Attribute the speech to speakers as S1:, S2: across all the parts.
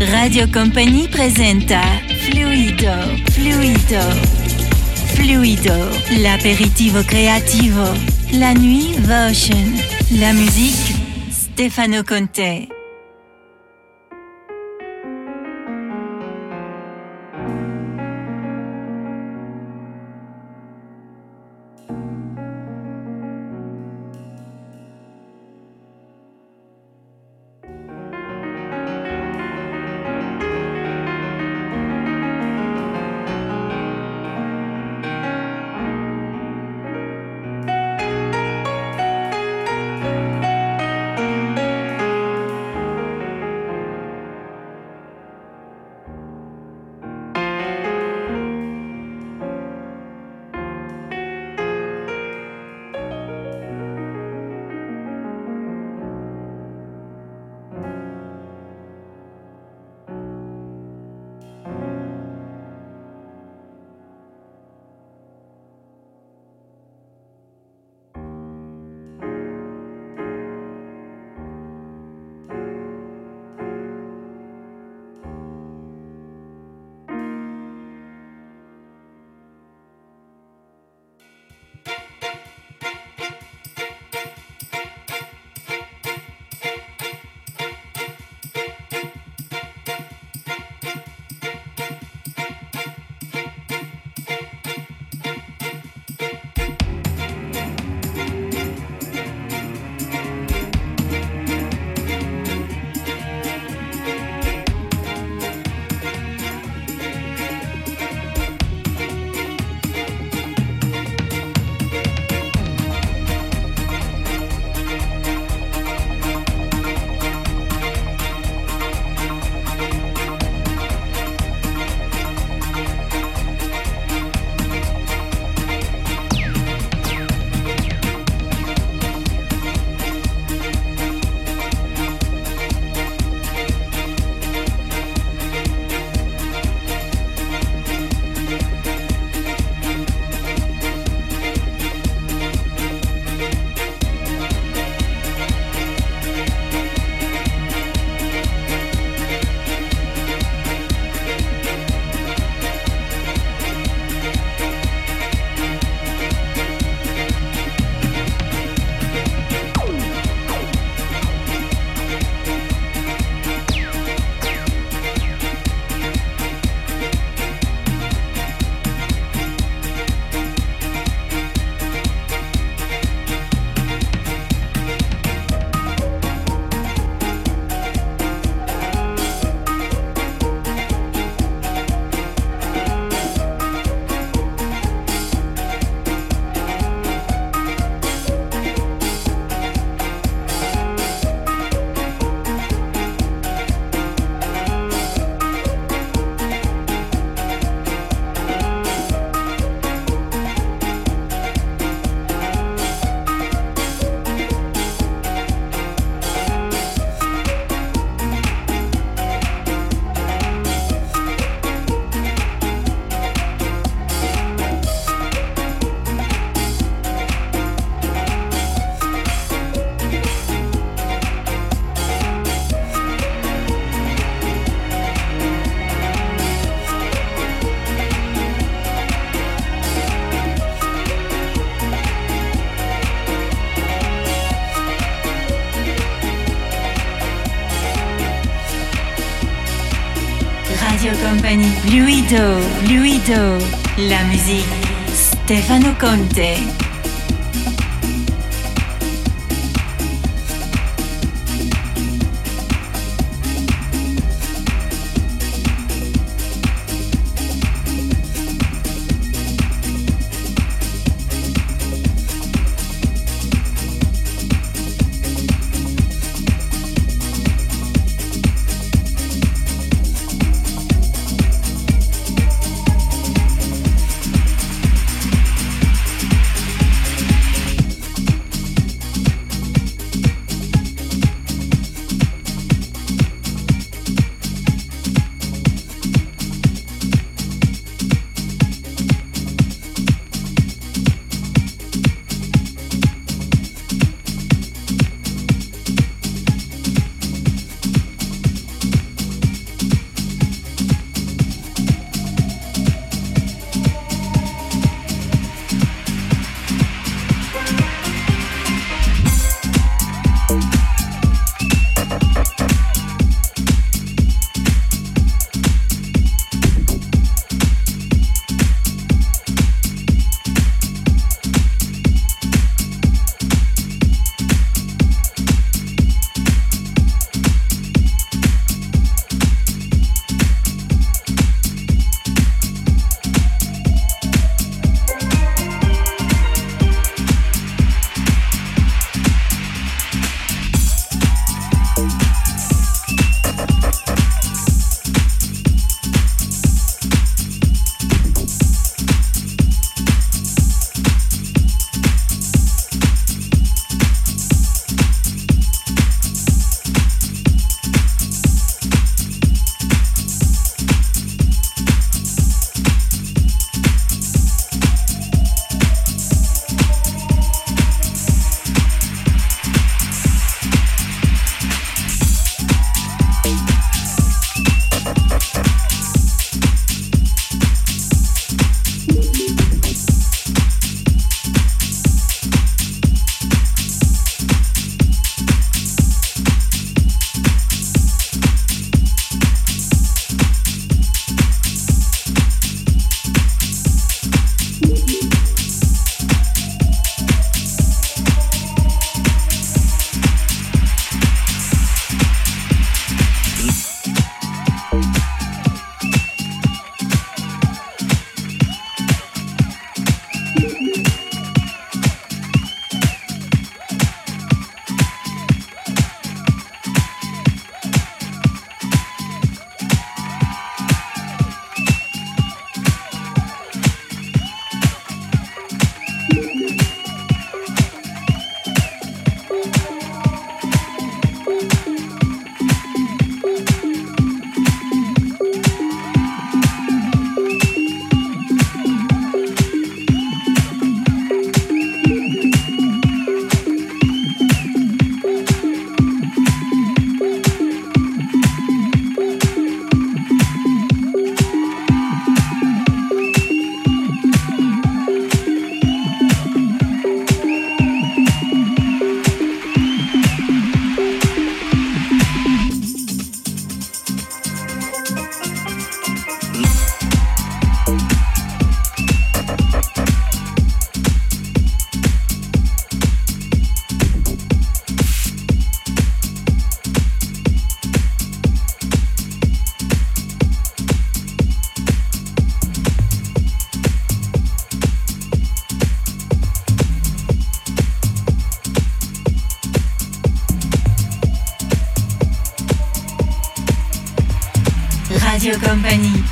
S1: Radio Compagnie presenta Fluido, Fluido, Fluido, l'aperitivo creativo, la nuit Votion, la musique Stefano Conte. Fluido, la musique Stefano Conte.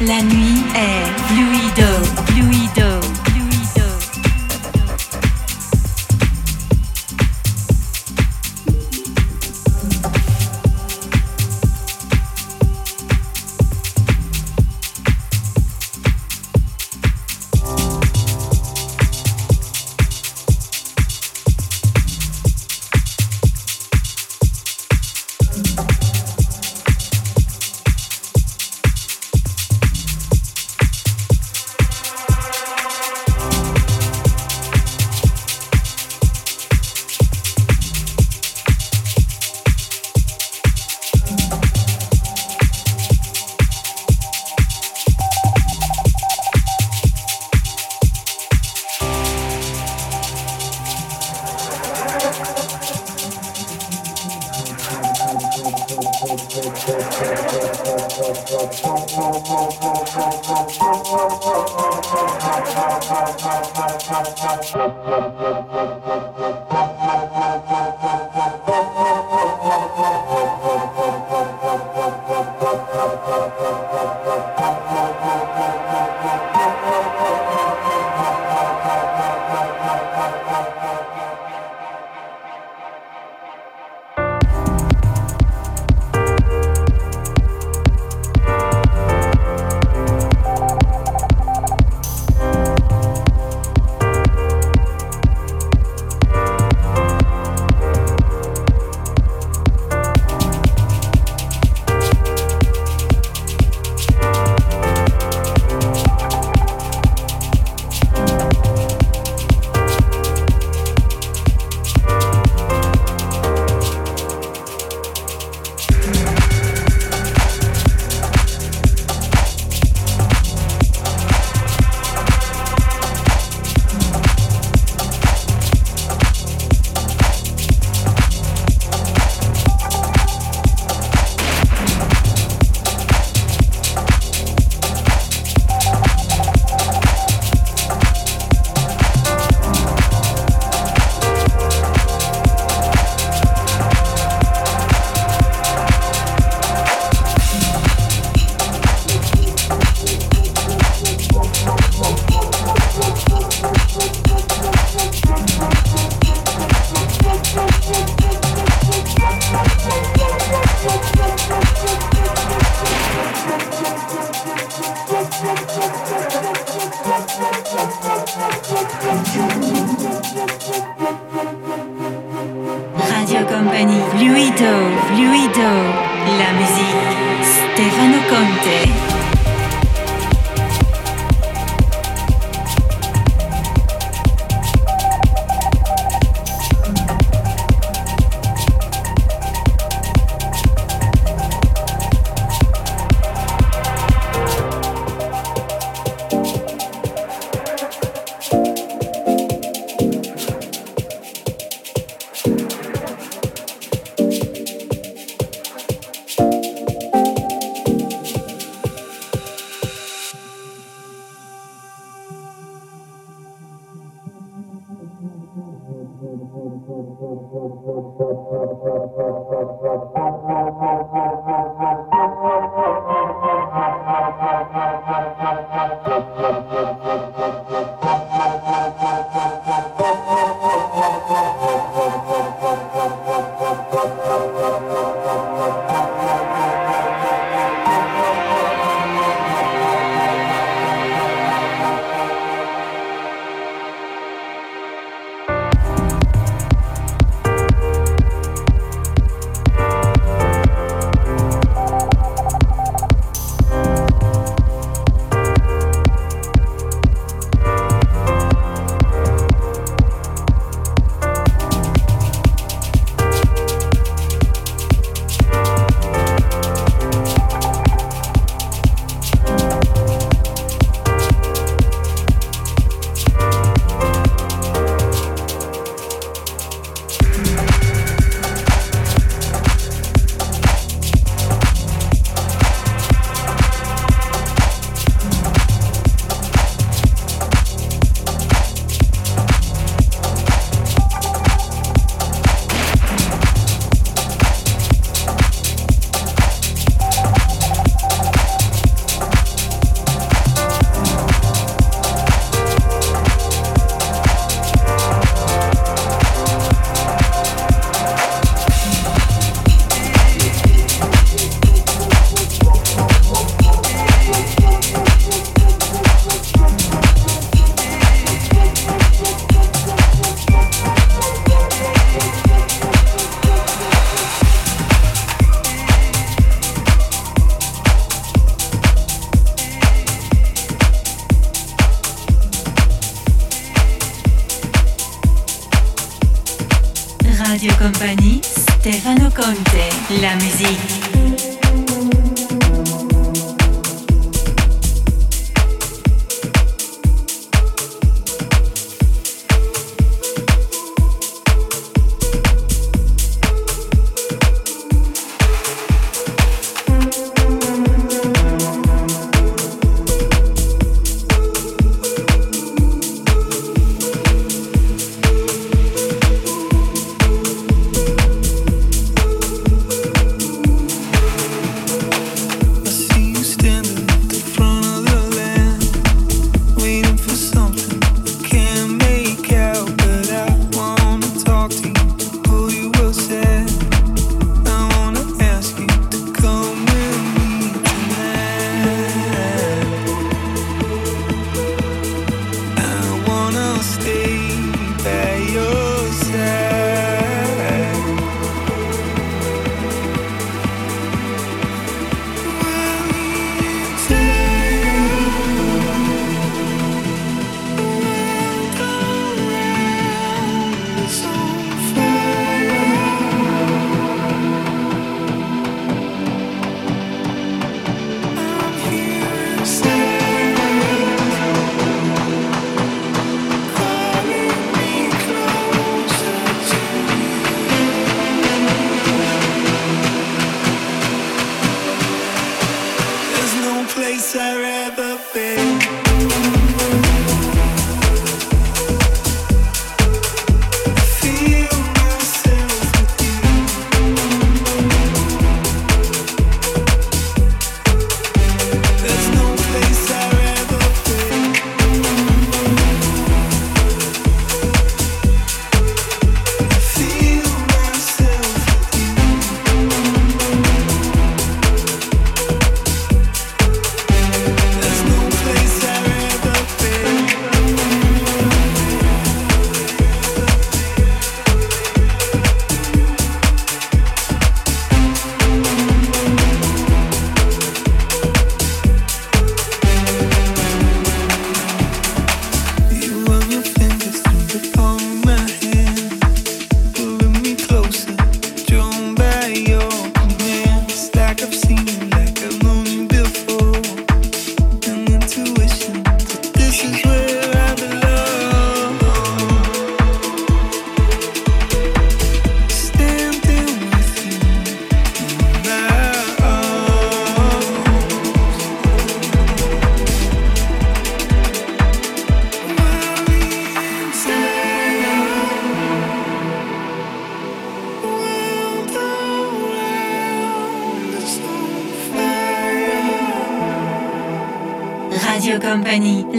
S1: La nuit
S2: Radio Company, Stefano Conte, la musique.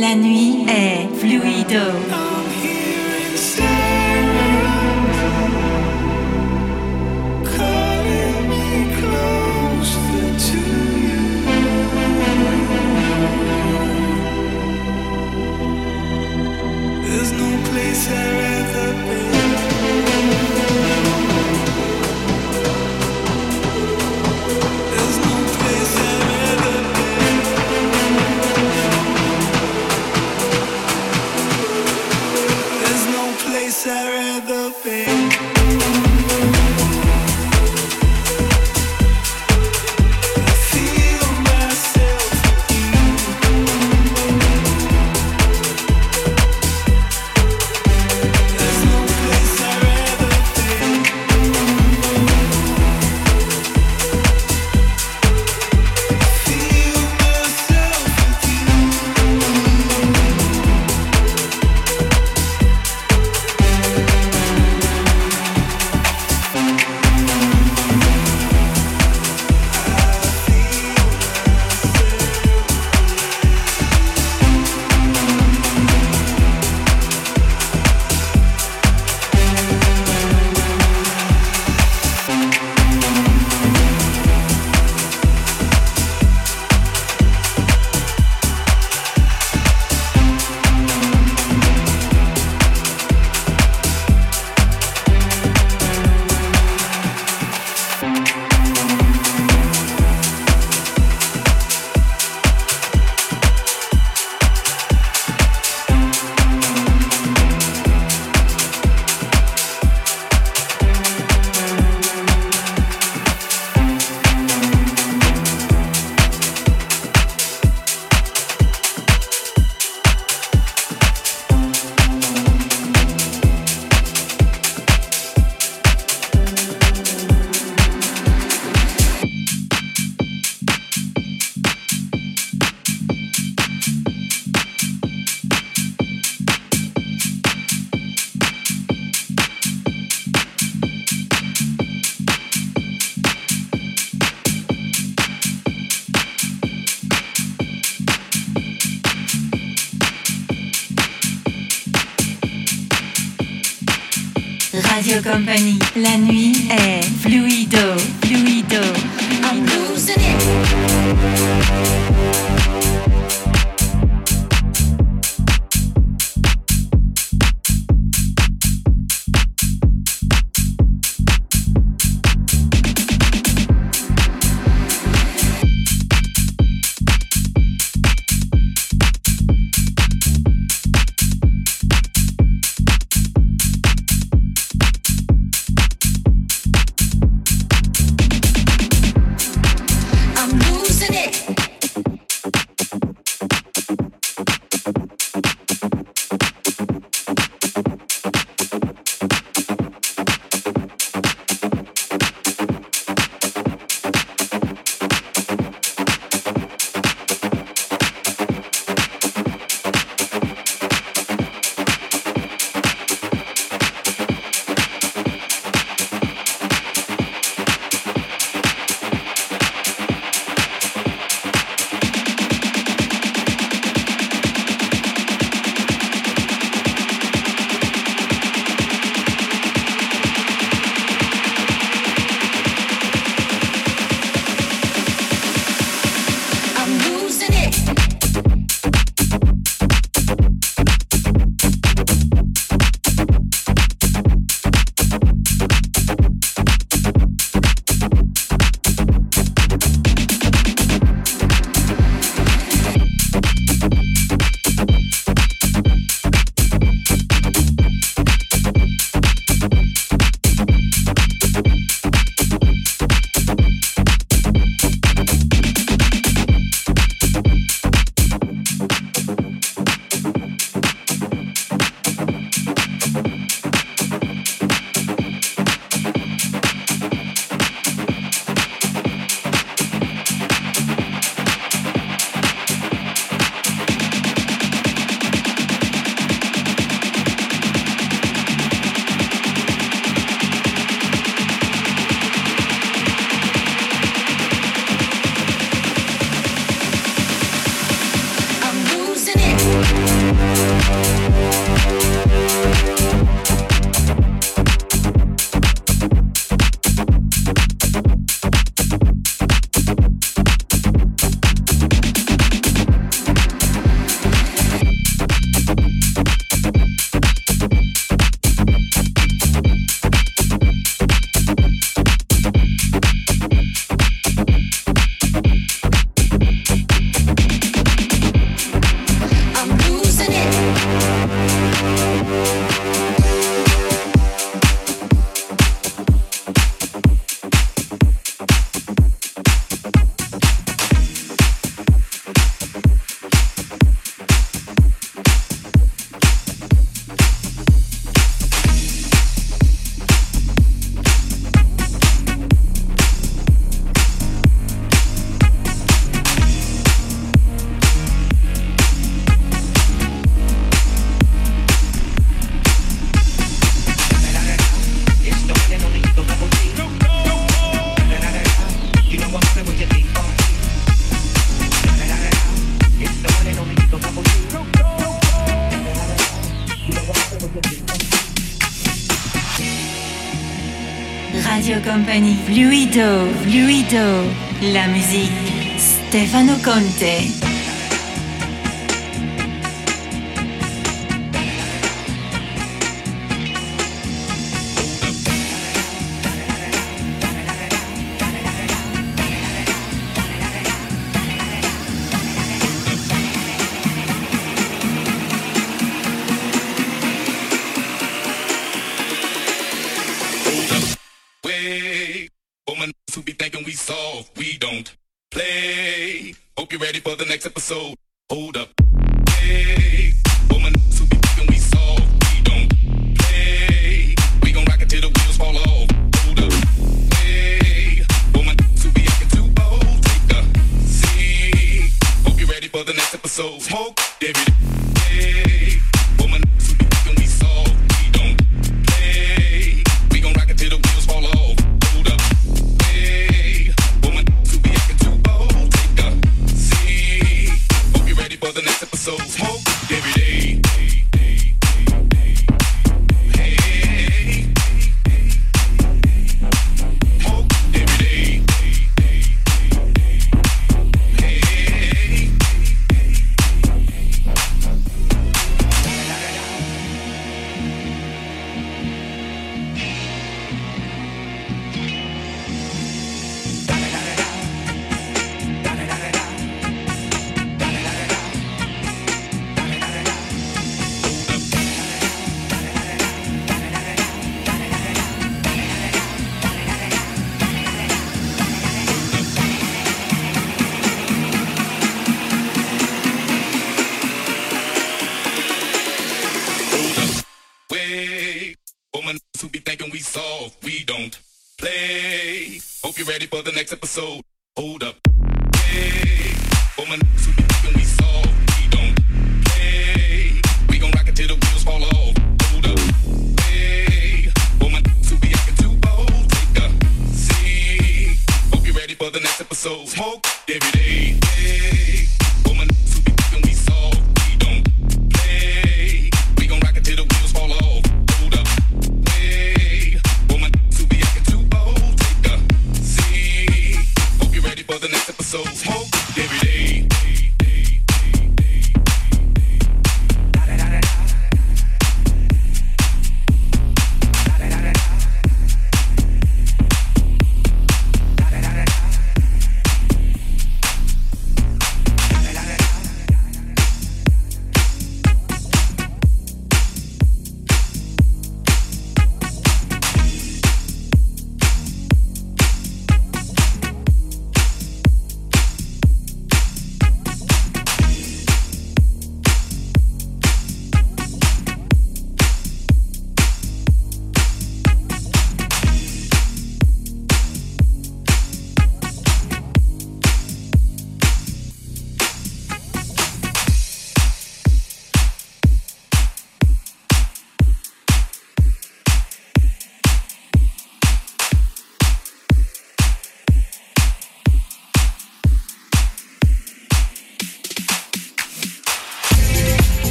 S3: la nuit est fluido. Fluido. La musique, Stefano Conte.
S4: for the next episode. Hold up.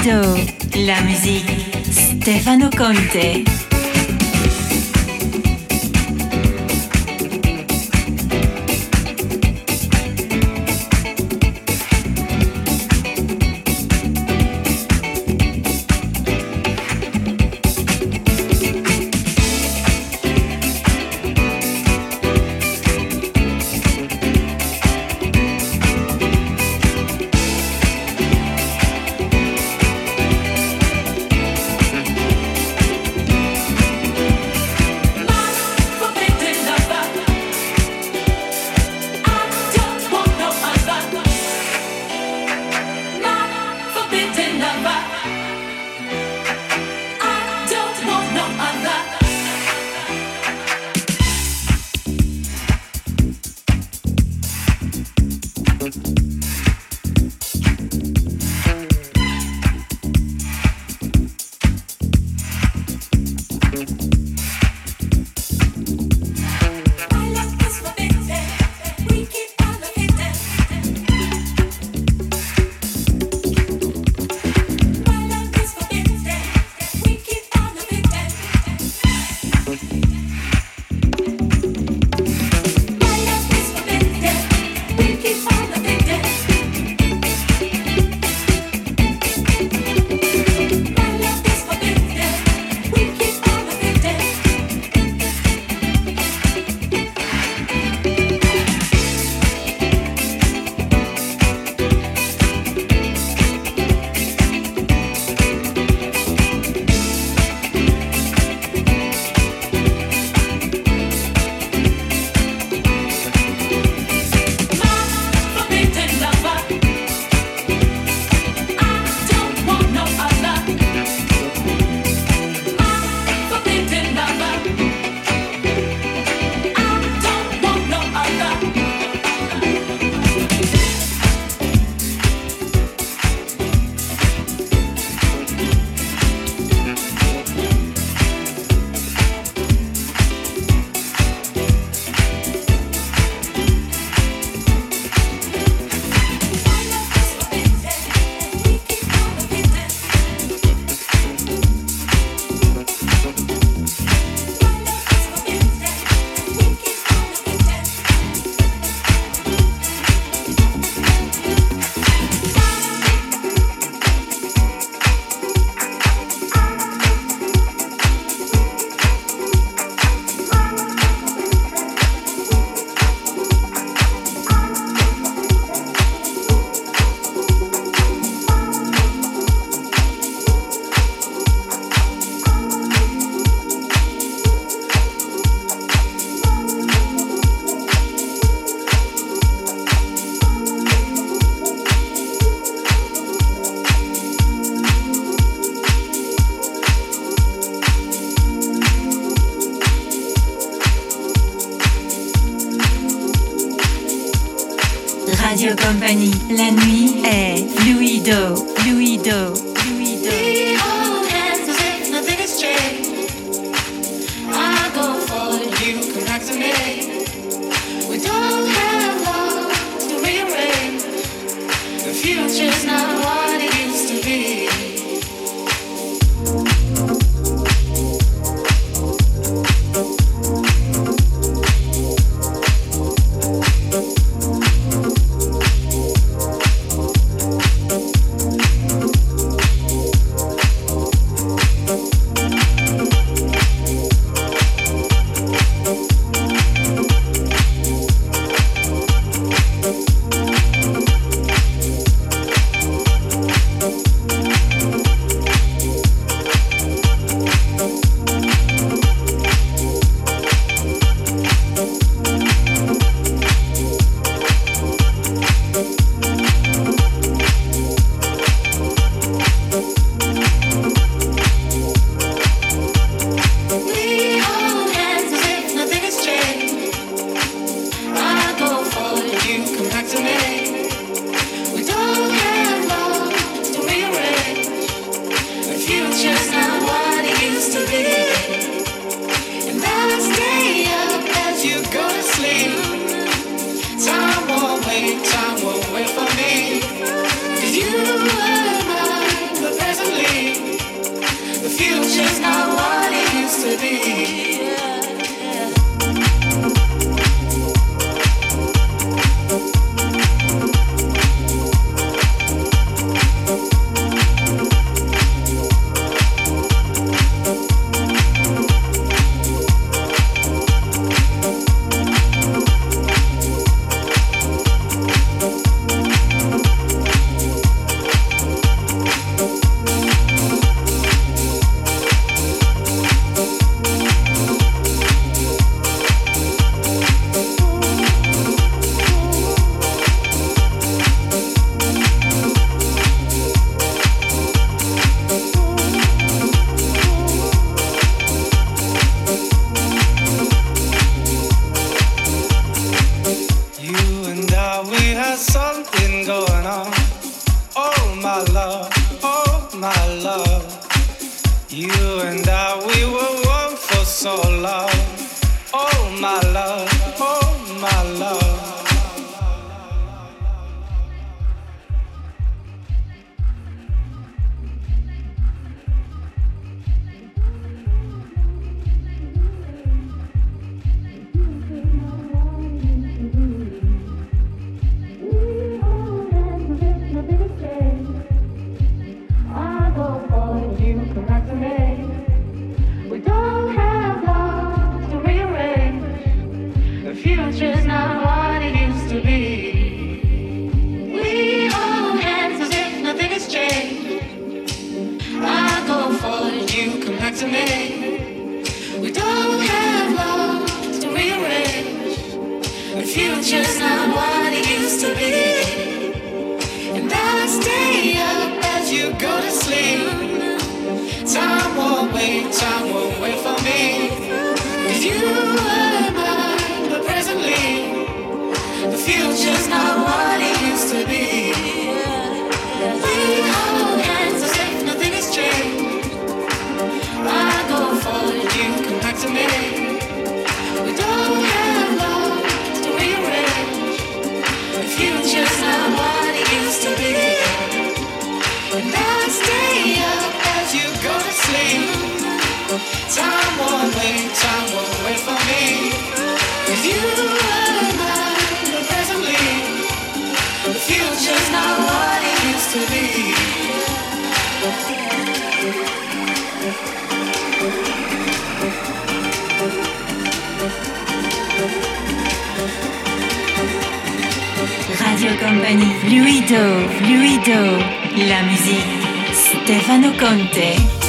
S2: Maldonado. La
S1: musique,
S2: Stefano Conte. Fluido, fluido. La musique, Stefano Conte.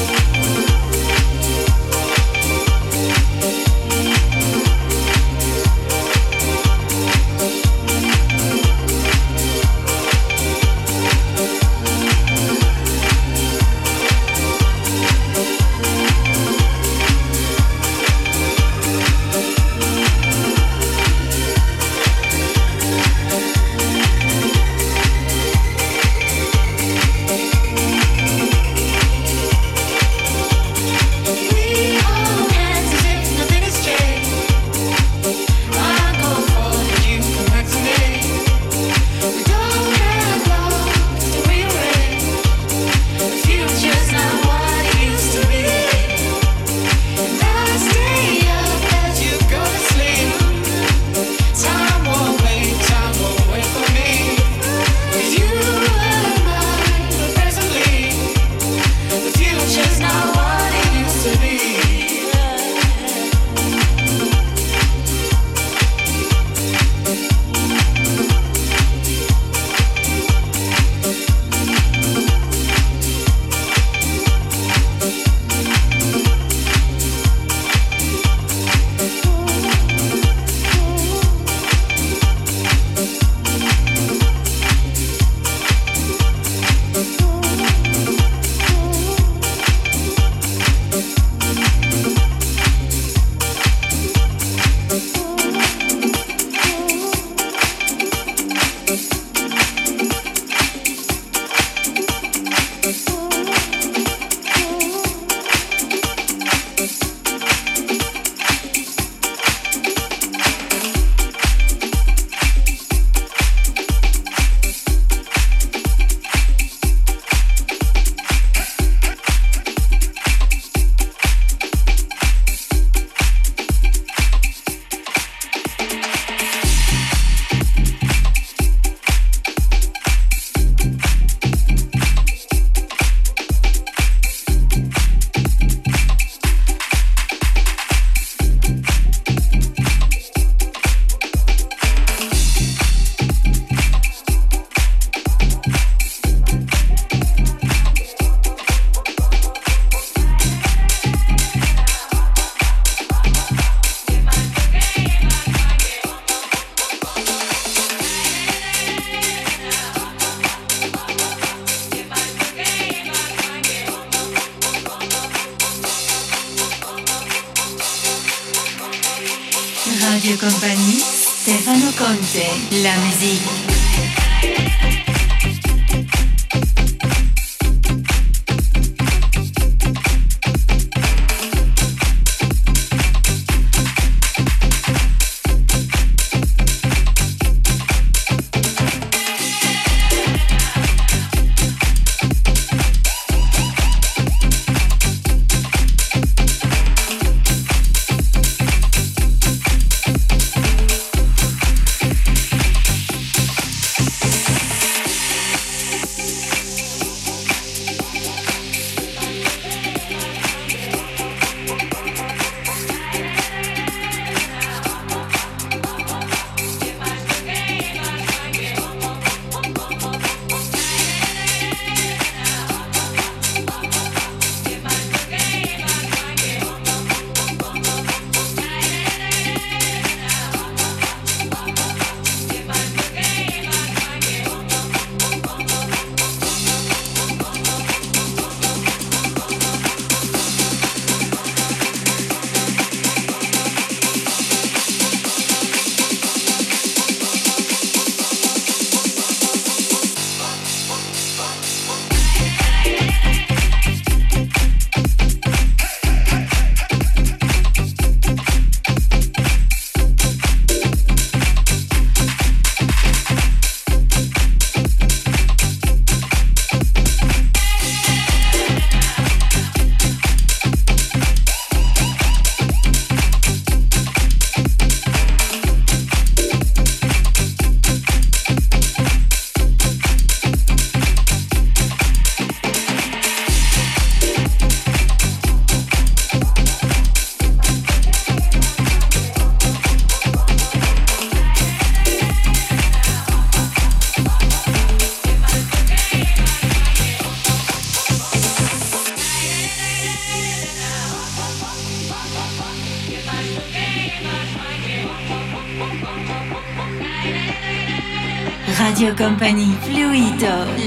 S2: Radio Compagnie, Stefano Conte,
S1: la musique.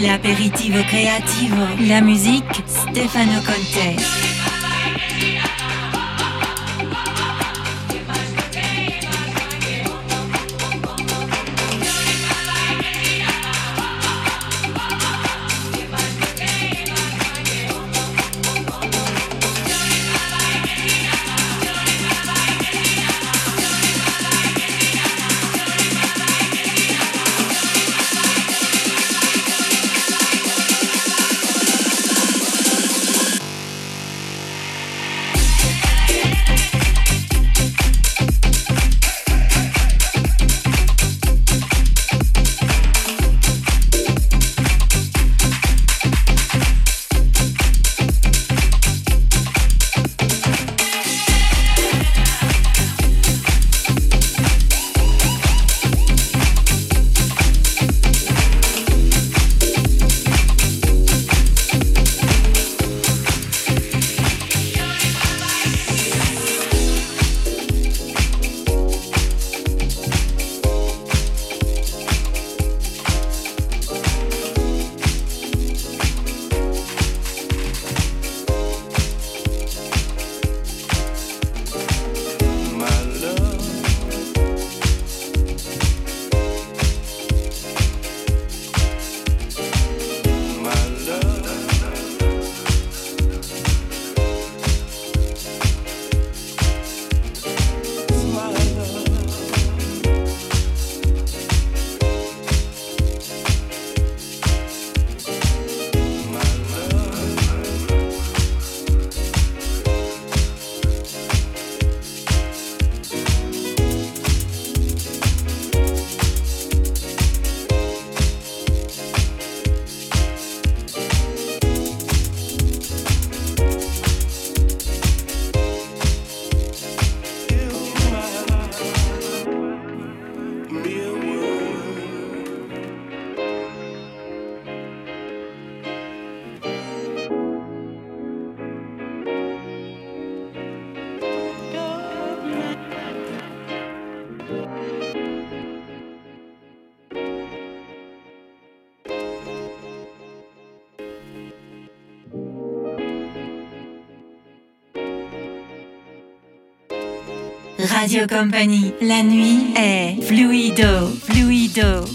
S1: Fluido, l'aperitivo creativo, la musique Stefano Conte. Radio Company, la nuit est fluido, fluido.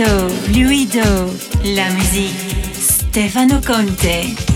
S1: Fluido, fluido. La musique. Stefano Conte.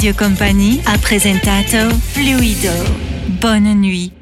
S1: Radio Company ha presentato Fluido. Bonne nuit.